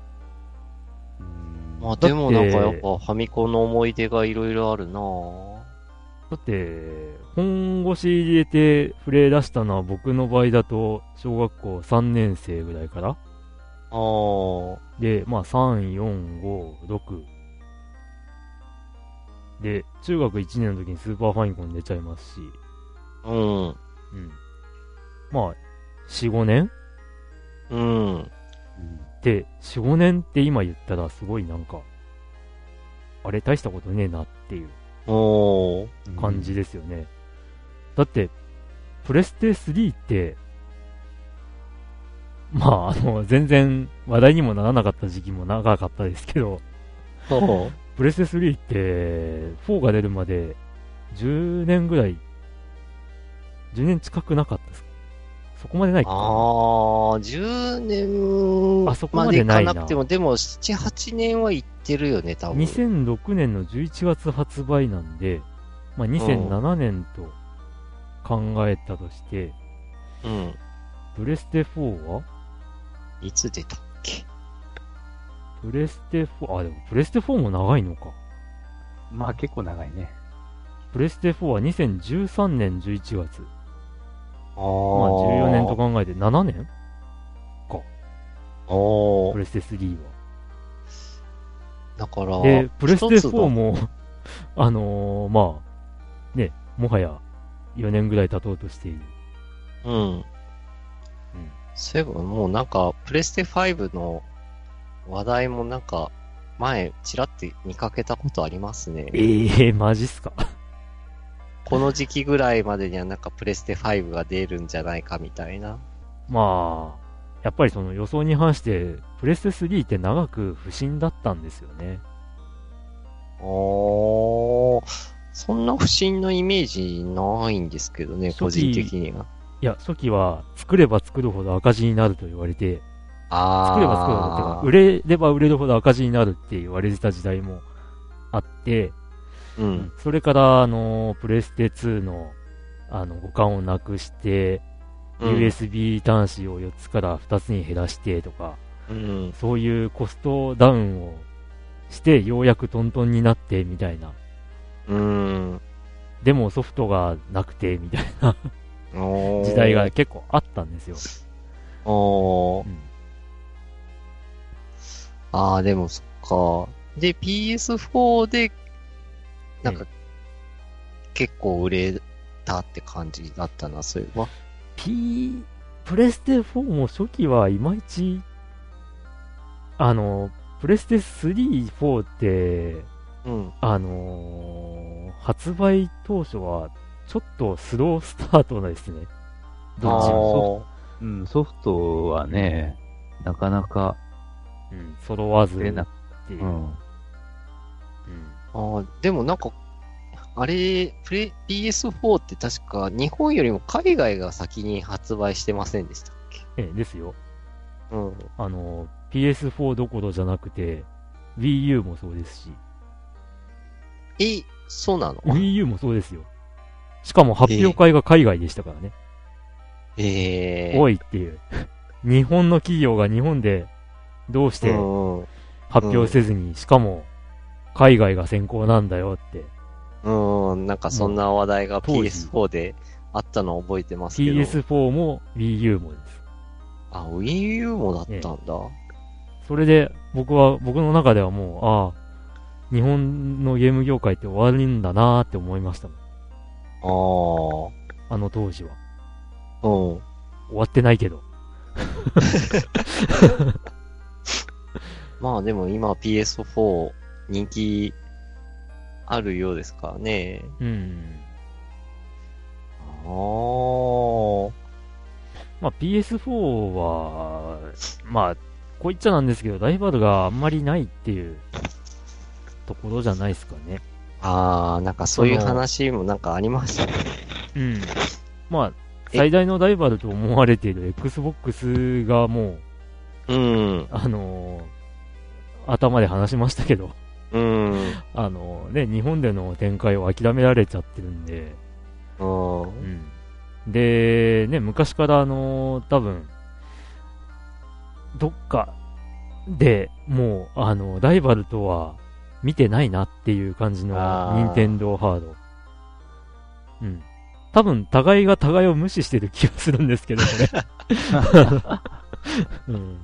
まあでもなんかやっだぱファミコンの思い出がいろいろあるなぁ。だって、本腰入れて触れ出したのは僕の場合だと、小学校3年生ぐらいから。ああ、で、まあ、3、4、5、6。で、中学1年の時にスーパーファミコン出ちゃいますし、うん、うん。まあ、4、5年？うん。で、4、5年って今言ったらすごいなんか、あれ大したことねえなっていう感じですよね。だって、プレステ3って、まあ、あの、全然話題にもならなかった時期も長かったですけど、ほプレステ3って、4が出るまで10年ぐらい、10年近くなかったですかそこまでないか。ああ、10年あそこまでかなくても、でも7、8年は行ってるよね、多分。2006年の11月発売なんで、まあ、2007年と考えたとして、うん。プレステ4は？いつ出たっけ？プレステ4、あ、でもプレステ4も長いのか。まあ結構長いね。プレステ4は2013年11月。ああ。まあ14年と考えて7年？おープレステ3だから、は。で、プレステ一つの4も、あのーまあ、ね、もはや4年ぐらい経とうとしている。うん。そういえばもうなんか、プレステ5の話題もなんか、前、ちらって見かけたことありますね。ええー、マジっすか？この時期ぐらいまでにはなんかプレステ5が出るんじゃないかみたいな。まあ、やっぱりその予想に反して、プレステ3って長く不振だったんですよね。おー、そんな不審のイメージないんですけどね、個人的には。いや、初期は作れば作るほど赤字になると言われて、あー。作れば作るほどってか、売れれば売れるほど赤字になるって言われてた時代もあって、うん。それから、あの、プレステ2の、あの、互換をなくして、うん USB 端子を4つから2つに減らしてとか、うん。そういうコストダウンをして、ようやくトントンになって、みたいな。うん。でもソフトがなくて、みたいな時代が。結構あったんですよ。おーうんああ、でもそっか。で、PS4 で、なんか、結構売れたって感じだったな、そういえば。P、プレステ4も初期はいまいち、あの、プレステ3、4って、うん。あのー発売当初は、ちょっとスロースタートですね。どっちも。うん、ソフトはね、なかなかうん、揃わず出なっていう。うんうん。あーあー、でもなんか、あれ、プレ、PS4 って確か日本よりも海外が先に発売してませんでしたっけ？ええ、ですよ。うん。あの、PS4 どころじゃなくて、Wii U もそうですし、え、そうなの？Wii U もそうですよ。しかも発表会が海外でしたからね。ええおいっていう。日本の企業が日本でどうしてうんうん。発表せずに、しかも海外が先行なんだよって。うん、なんかそんな話題が当時 PS4 であったのを覚えてますけど。PS4 も Wii U もです。あ、Wii U もだったんだ。それで僕は、僕の中ではもう、ああ、日本のゲーム業界って終わるんだなーって思いましたもん。ああの当時は。あ、うん。終わってないけど。まあでも今 PS4 人気あるようですからね。うん。ああ。まあ PS4 は、まあ、こう言っちゃなんですけど、ライバルがあんまりないっていうところじゃないですかね。ああ、なんかそういう話もなんかありましたね。うん。まあ、え最大のライバルと思われている Xbox がもう、うん。あのー頭で話しましたけど、うん。あのね、日本での展開を諦められちゃってるんで、うん。うん。で、ね、昔からあの多分、どっかでもう、あの、ライバルとは見てないなっていう感じの任天堂ハード。うん。多分、互いが互いを無視してる気がするんですけど、これ。うん。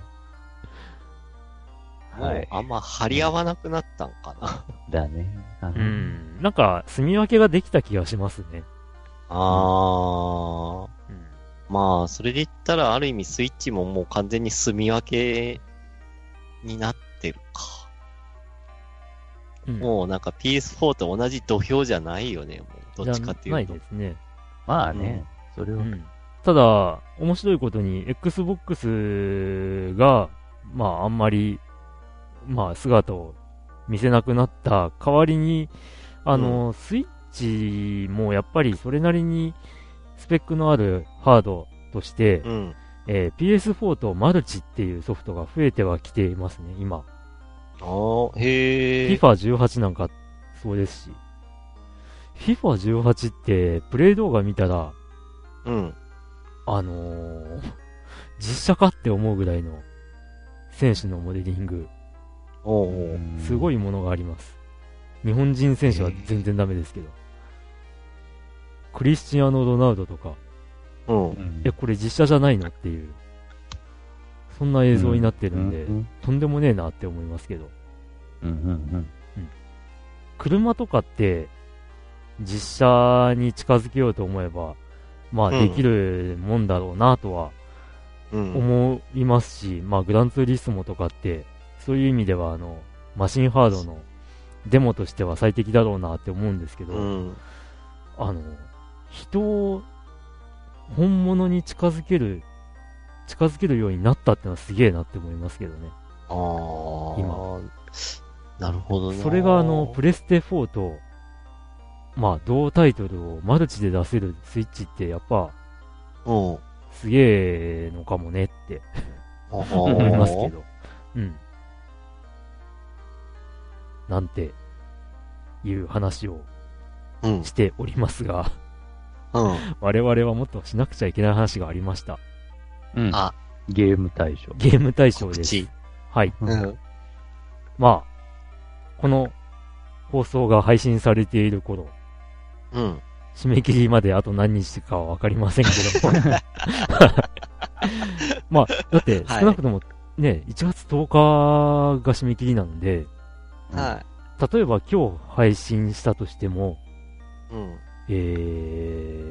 はい。あんま張り合わなくなったんかな。だね。うん。なんか、住み分けができた気がしますね。ああ。うん。まあ、それで言ったら、ある意味スイッチももう完全に住み分けになってるか。うん、もうなんか PS4 と同じ土俵じゃないよね、もう。どっちかっていうと。ないですね。まあね。それは、うん。ただ、面白いことに、Xbox が、まあ、あんまり、まあ、姿を見せなくなった代わりに、あの、スイッチもやっぱりそれなりにスペックのあるハードとして、うん。えー PS4 とマルチっていうソフトが増えてはきていますね、今。あーへえ。FIFA18 なんかそうですし、FIFA18 ってプレイ動画見たら、うん。あのー実写かって思うぐらいの選手のモデリング。すごいものがあります。日本人選手は全然ダメですけど。クリスチアーノ・ロナウドとか、え、これ実写じゃないのっていう、そんな映像になってるんで、うん。とんでもねえなって思いますけど。うん。うん。車とかって、実写に近づけようと思えば、まあうん。できるもんだろうなとはうん。思いますし、まあグランツーリスモとかって、そういう意味ではあの、マシンハードのデモとしては最適だろうなって思うんですけど、うん。あの、人を本物に近づける、近づけるようになったってのはすげえなって思いますけどね。ああ。今。なるほどな。それがあの、プレステ4と、まあ同タイトルをマルチで出せるスイッチってやっぱうん。すげえのかもねって思 思いますけ。ど。うん。なんていう話をうん。しておりますが、うん。我々はもっとしなくちゃいけない話がありました。うん。あゲーム対象。ゲーム対象です。はい。うん。まあ、この放送が配信されている頃、うん。締め切りまであと何日かはわかりませんけど。まあ、だってはい少なくともね、1月10日が締め切りなんで、は例えば今日配信したとしても、い。うん。え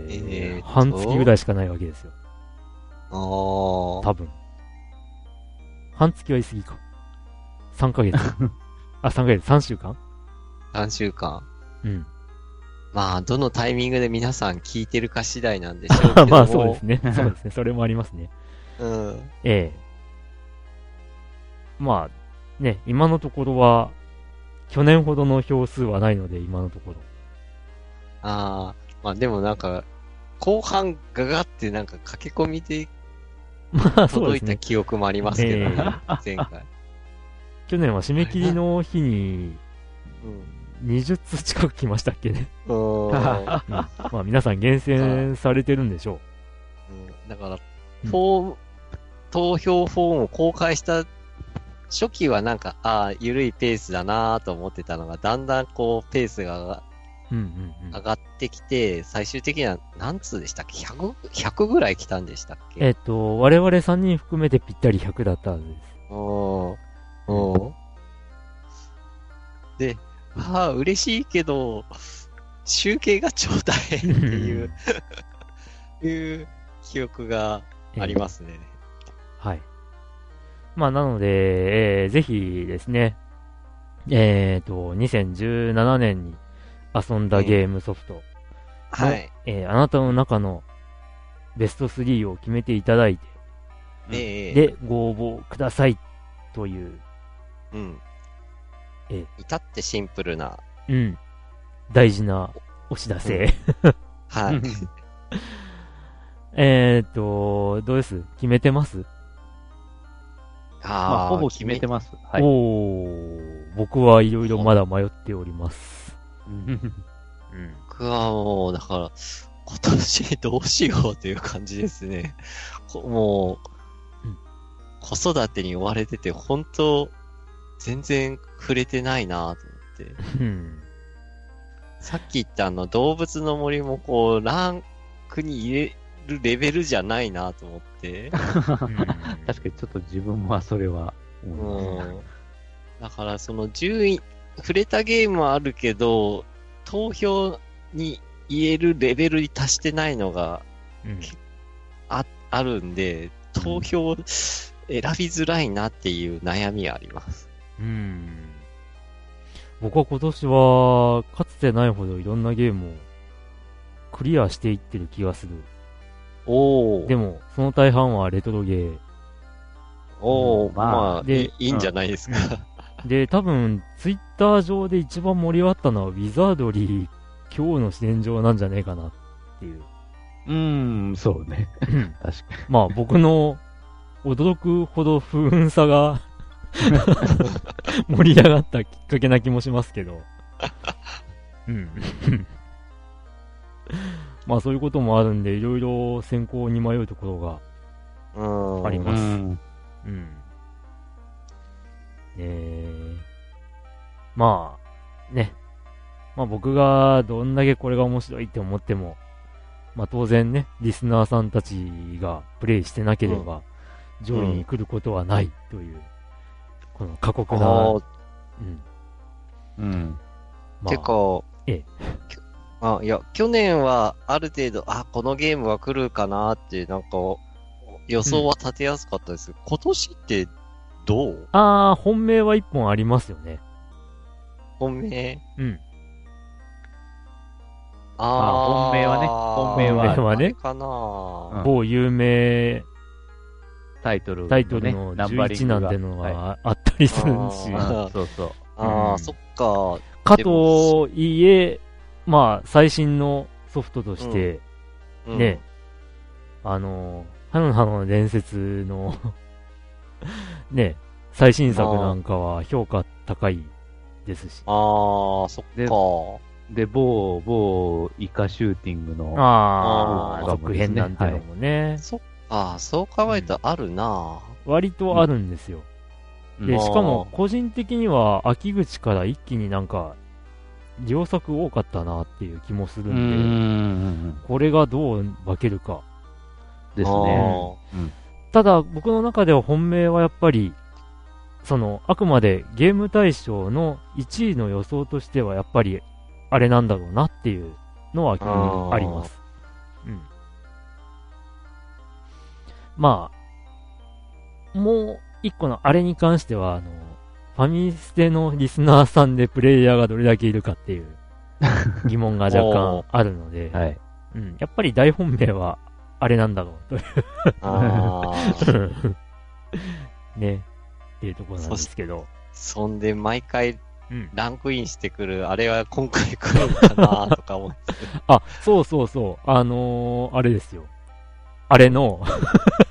ー、えー半月ぐらいしかないわけですよ。ああ。多分。半月は言い過ぎか。3ヶ月。あ、3ヶ月、3週間？3週間。うん。まあ、どのタイミングで皆さん聞いてるか次第なんでしょうけども。まあそうですね。そうですね。それもありますね。うん。ええまあ、ね、今のところは、去年ほどの票数はないので、今のところ。ああ。まあでもなんか、後半ガガってなんか駆け込みで まあそうですね。届いた記憶もありますけどね。え前回。去年は締め切りの日にうん。20通近く来ましたっけね。うーん。うん まあ皆さん厳選されてるんでしょうんだから、うんフォーム、投票フォームを公開した初期はなんか、ああ、緩いペースだなと思ってたのが、だんだんこう、ペースがう。うんうんうん上。がってきて、最終的には何通でしたっけ ?100、100ぐらい来たんでしたっけ？えっと、我々3人含めてぴったり100だったはずです。うん。うん。で、ああ、嬉しいけど、集計がちょうだいっていう、いう記憶がありますね。はい。まあ、なので、えーぜひですね、えっ、と、2017年に遊んだゲームソフト、はい。えーあなたの中のベスト3を決めていただいて、ええで、ご応募くださいという、うん。え至ってシンプルな、うん、大事なお知らせ。はい。えっと、どうです？決めてます、まあ、ほぼ決めてます。はい。おー、僕はいろいろまだ迷っております。うん うん。僕はもう、だから、今年どうしようという感じですね。こもう、うん子育てに追われてて、本当全然触れてないなと思って。うん。さっき言ったあの、動物の森もこう、ランクに入れるレベルじゃないなと思って。確かにちょっと自分はそれはう思います。ん。だからその順位、触れたゲームはあるけど、投票に言えるレベルに達してないのがうんあ、あるんで、投票選びづらいなっていう悩みはあります。うん。僕は今年は、かつてないほどいろんなゲームをクリアしていってる気がする。おー。でも、その大半はレトロゲー。おー、まあまあ、でいいいんじゃないですか。で、多分、ツイッター上で一番盛り上がったのは、ウィザードリー、今日の自然上なんじゃねえかなっていう。うーん、そうね。確かまあ、僕の驚くほど不運さが 盛り上がったきっかけな気もしますけど。うん。まあ、そういうこともあるんで、いろいろ選考に迷うところが。ありますうん。うん。えまあ、ね。まあ僕がどんだけこれが面白いって思っても、まあ当然ね、リスナーさんたちがプレイしてなければ、上位に来ることはないという、この過酷な、あーうん。うん。まあ、てか、ええあ、いや、去年はある程度、あ、このゲームは来るかなって、なんか、予想は立てやすかったです。今年ってどう？ああ、本命は一本ありますよね。本命？うん。あー。本命はね。本命は本命はね。かな、うん。某有名タイトル、ね。タイトルの11なんてのはあったりするし、あうんそうそう。ああ、うん。そっか。かといえ、まあ、最新のソフトとして、うん。ね、あの、ハノハノの伝説の ね、最新作なんかは評価高いですし。ああ、そっでか。で、某、某イカシューティングの、ああ、続編なんてのもね、そっか、そう考えたらあるな、割とあるんですよ。で、うん。しかも個人的には秋口から一気になんか、良作多かったなっていう気もするうんんで、ん。これがどう化けるか。ですね。ただ、僕の中では本命はやっぱり、その、あくまでゲーム大賞の1位の予想としては、やっぱり、あれなんだろうなっていうのはあります。うん。まあ、もう一個のあれに関しては、あの、ファミステのリスナーさんでプレイヤーがどれだけいるかっていう疑問が若干 あるので、はい。うん、やっぱり大本命はあれなんだろうという。ね。っていうところなんですけど。そんで、毎回うん。ランクインしてくる、あれは今回来るのかなとか思って。あ、そうそうそう。あのー、あれですよ。あれの、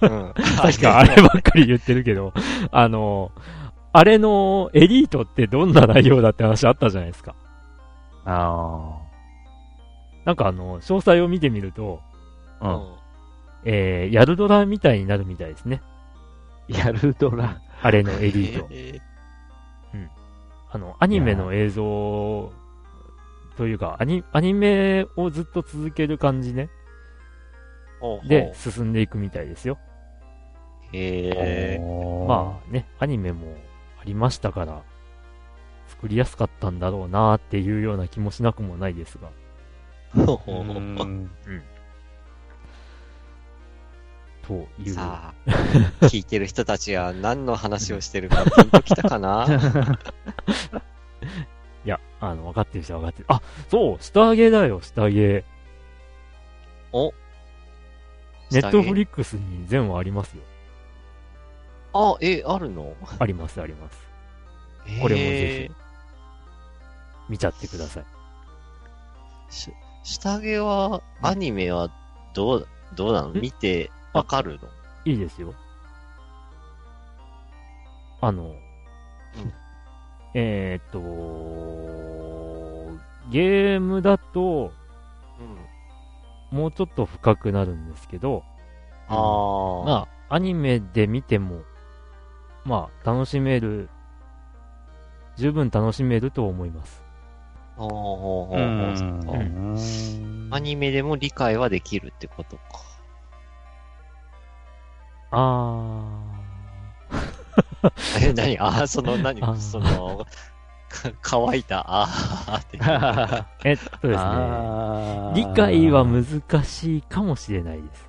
うん。確かあればっかり言ってるけど、あのー、あれのエリートってどんな内容だって話あったじゃないですか。あなんかあの、詳細を見てみると、あ。ううん。えー、ヤルドラみたいになるみたいですね。やるドラ。あれのエリート。えあの、アニメの映像というか、アニアニメをずっと続ける感じね。で、進んでいくみたいですよ。へえ。まあね、アニメもありましたから、作りやすかったんだろうなっていうような気もしなくもないですが。うんという。さあ、聞いてる人たちは何の話をしてるかピンときたかな？いや、あの、分かってる人は分かってる。あ、そう下着だよ、下着。おネットフッリックスに全話ありますよ。あ、え、あるの？あります、あります。これもぜひ。見ちゃってください。し下着は、アニメはどう、どうなの？え？見てわかるの？いいですよ。あの、えー、っと、ゲームだと、うん。もうちょっと深くなるんですけど、ああ。まあ、アニメで見ても、まあ、楽しめる、十分楽しめると思います。ほうほうほうほううんそっかうんアニメでも理解はできるってことか。あ え、何？あ、その、何？その、か乾いた、あーって。ー。えっとですね、理解は難しいかもしれないです。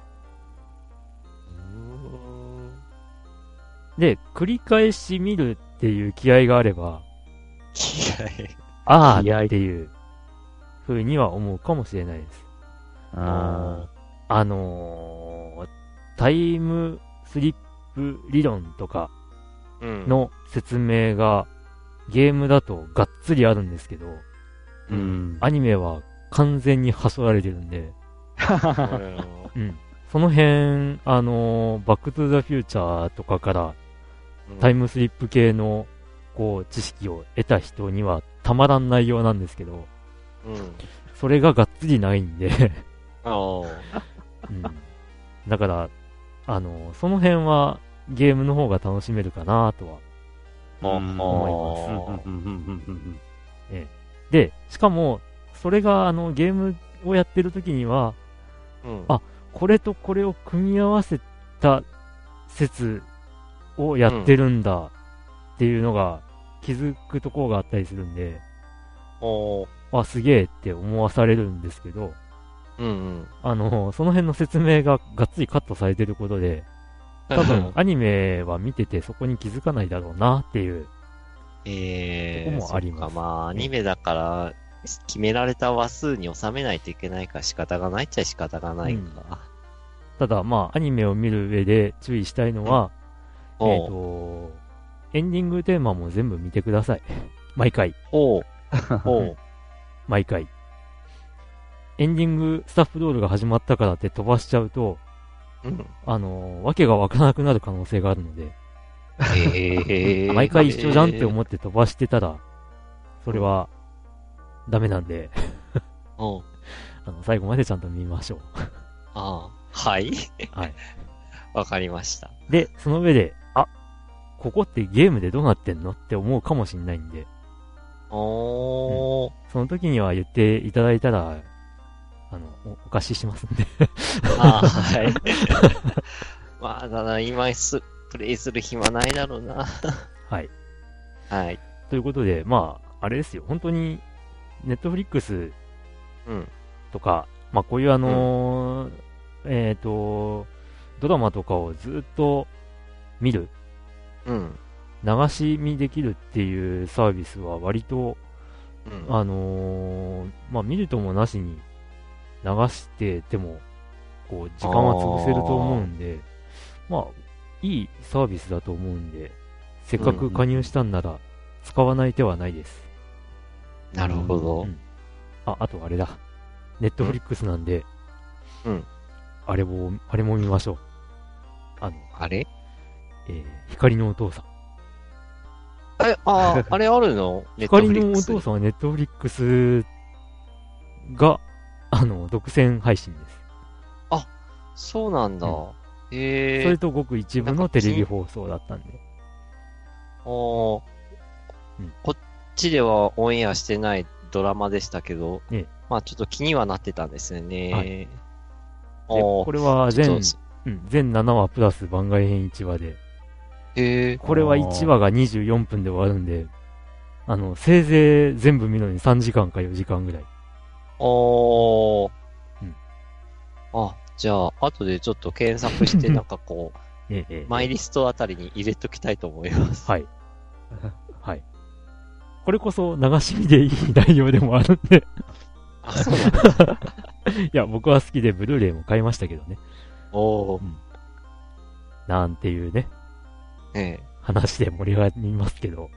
で、繰り返し見るっていう気合があれば、気合ああ気合っていう風には思うかもしれないです。ああのタイムスリップ理論とかうん。の説明がゲームだとがっつりあるんですけど、うん。アニメは完全にはしょられてるんで、うんうん。その辺、あのーバックトゥザフューチャーとかからタイムスリップ系の、こう、知識を得た人にはたまらん内容なんですけど、うん。それががっつりないんで、おーうん。だから、あのーその辺はゲームの方が楽しめるかなとは。うん思いますで、しかも、それがあのゲームをやってる時には、うん。あこれとこれを組み合わせた説をやってるんだっていうのが気づくところがあったりするんで、あ、すげえって思わされるんですけど、うんうん。あの、その辺の説明ががっつりカットされてることで、多分 アニメは見ててそこに気づかないだろうなっていう。えー、そこもありますまあ、アニメだから、決められた話数に収めないといけないから仕方がないっちゃ仕方がないか。ただまあアニメを見る上で注意したいのは、えっ、と、エンディングテーマも全部見てください。毎回。おう おう毎回。エンディングスタッフロールが始まったからって飛ばしちゃうと、うん。あのーわけがわからなくなる可能性があるので、えー、毎回一緒じゃんってう。思って飛ばしてたら、それは、ダメなんで、あの、最後までちゃんと見ましょう。ああ、はい。はい。わかりました。で、その上で、あ、ここってゲームでどうなってんのって思うかもしんないんで、おー。その時には言っていただいたら、あの、おお貸ししますんで。ああ、はい。まあ、だな、今す、プレイする暇ないだろうな。はい。はい。ということで、まあ、あれですよ。本当に、ネットフリックスうん。とか、まあこういうあのーえっ、と、ドラマとかをずっと見る、うん。流し見できるっていうサービスは割と、うん。あのーまあ見るともなしに流してても、こう、時間は潰せると思うんで、まあ、いいサービスだと思うんで、せっかく加入したんなら、使わない手はないです。なるほど。うんあ、あとあれだ。ネットフリックスなんで、うん。あれも、あれも見ましょう。あの、あれ？えー光のお父さん。え、ああ、あれあるの？光のお父さんはネットフリックスが、あの、独占配信です。そうなんだ。うへえ。それとごく一部のテレビ放送だったんで。おーうんこっちではオンエアしてないドラマでしたけど、ええまあちょっと気にはなってたんですよね。はいこれは全、うん、全7話プラス番外編1話で、へえ。これは1話が24分で終わるんで、あの、せいぜい全部見るのに3時間か4時間ぐらい。おーうんあ、じゃあ、後でちょっと検索して、なんかこう、ええええマイリストあたりに入れときたいと思います。はい。はい。これこそ流し見でいい内容でもあるんで。あ、そうなんだ。いや、僕は好きでブルーレイも買いましたけどね。おーなんていうね、え話で盛り上がりますけど。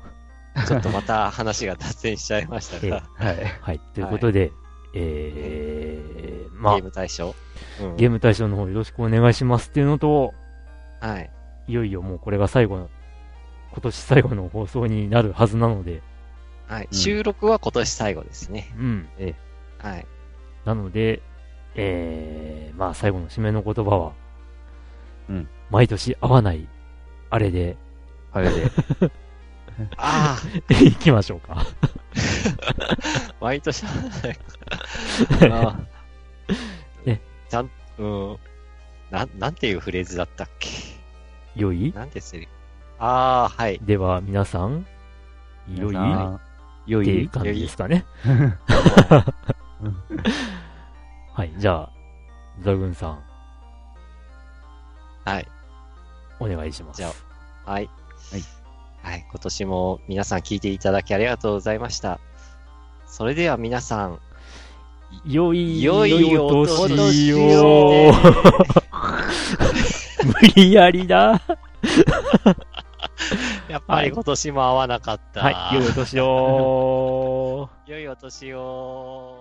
え。ちょっとまた話が脱線しちゃいましたが、はい。はい。ということで、えー、まあゲー、ム対象。うんゲーム対象の方よろしくお願いしますっていうのと、はい。いよいよもうこれが最後の、今年最後の放送になるはずなので、はい。うん収録は今年最後ですね。うん。はい。なので、えー、まあ最後の締めの言葉は、うん。毎年会わない、あれで、あれで。ああ、行きましょうか。毎年話ないか。あーねちゃん、うん。なん、なんていうフレーズだったっけ？良い？なんてセリフああ、はい。では皆さん、良い？良い？っていう感じですかね。はい。じゃあ、ザグンさん、はい。お願いします。じゃはい。はい。はい。今年も皆さん聞いていただきありがとうございました。それでは皆さん、良い、良いおお年年をを。理やりだ。やっぱり今年も合わなかった。はい、良いお年を。良いお年を。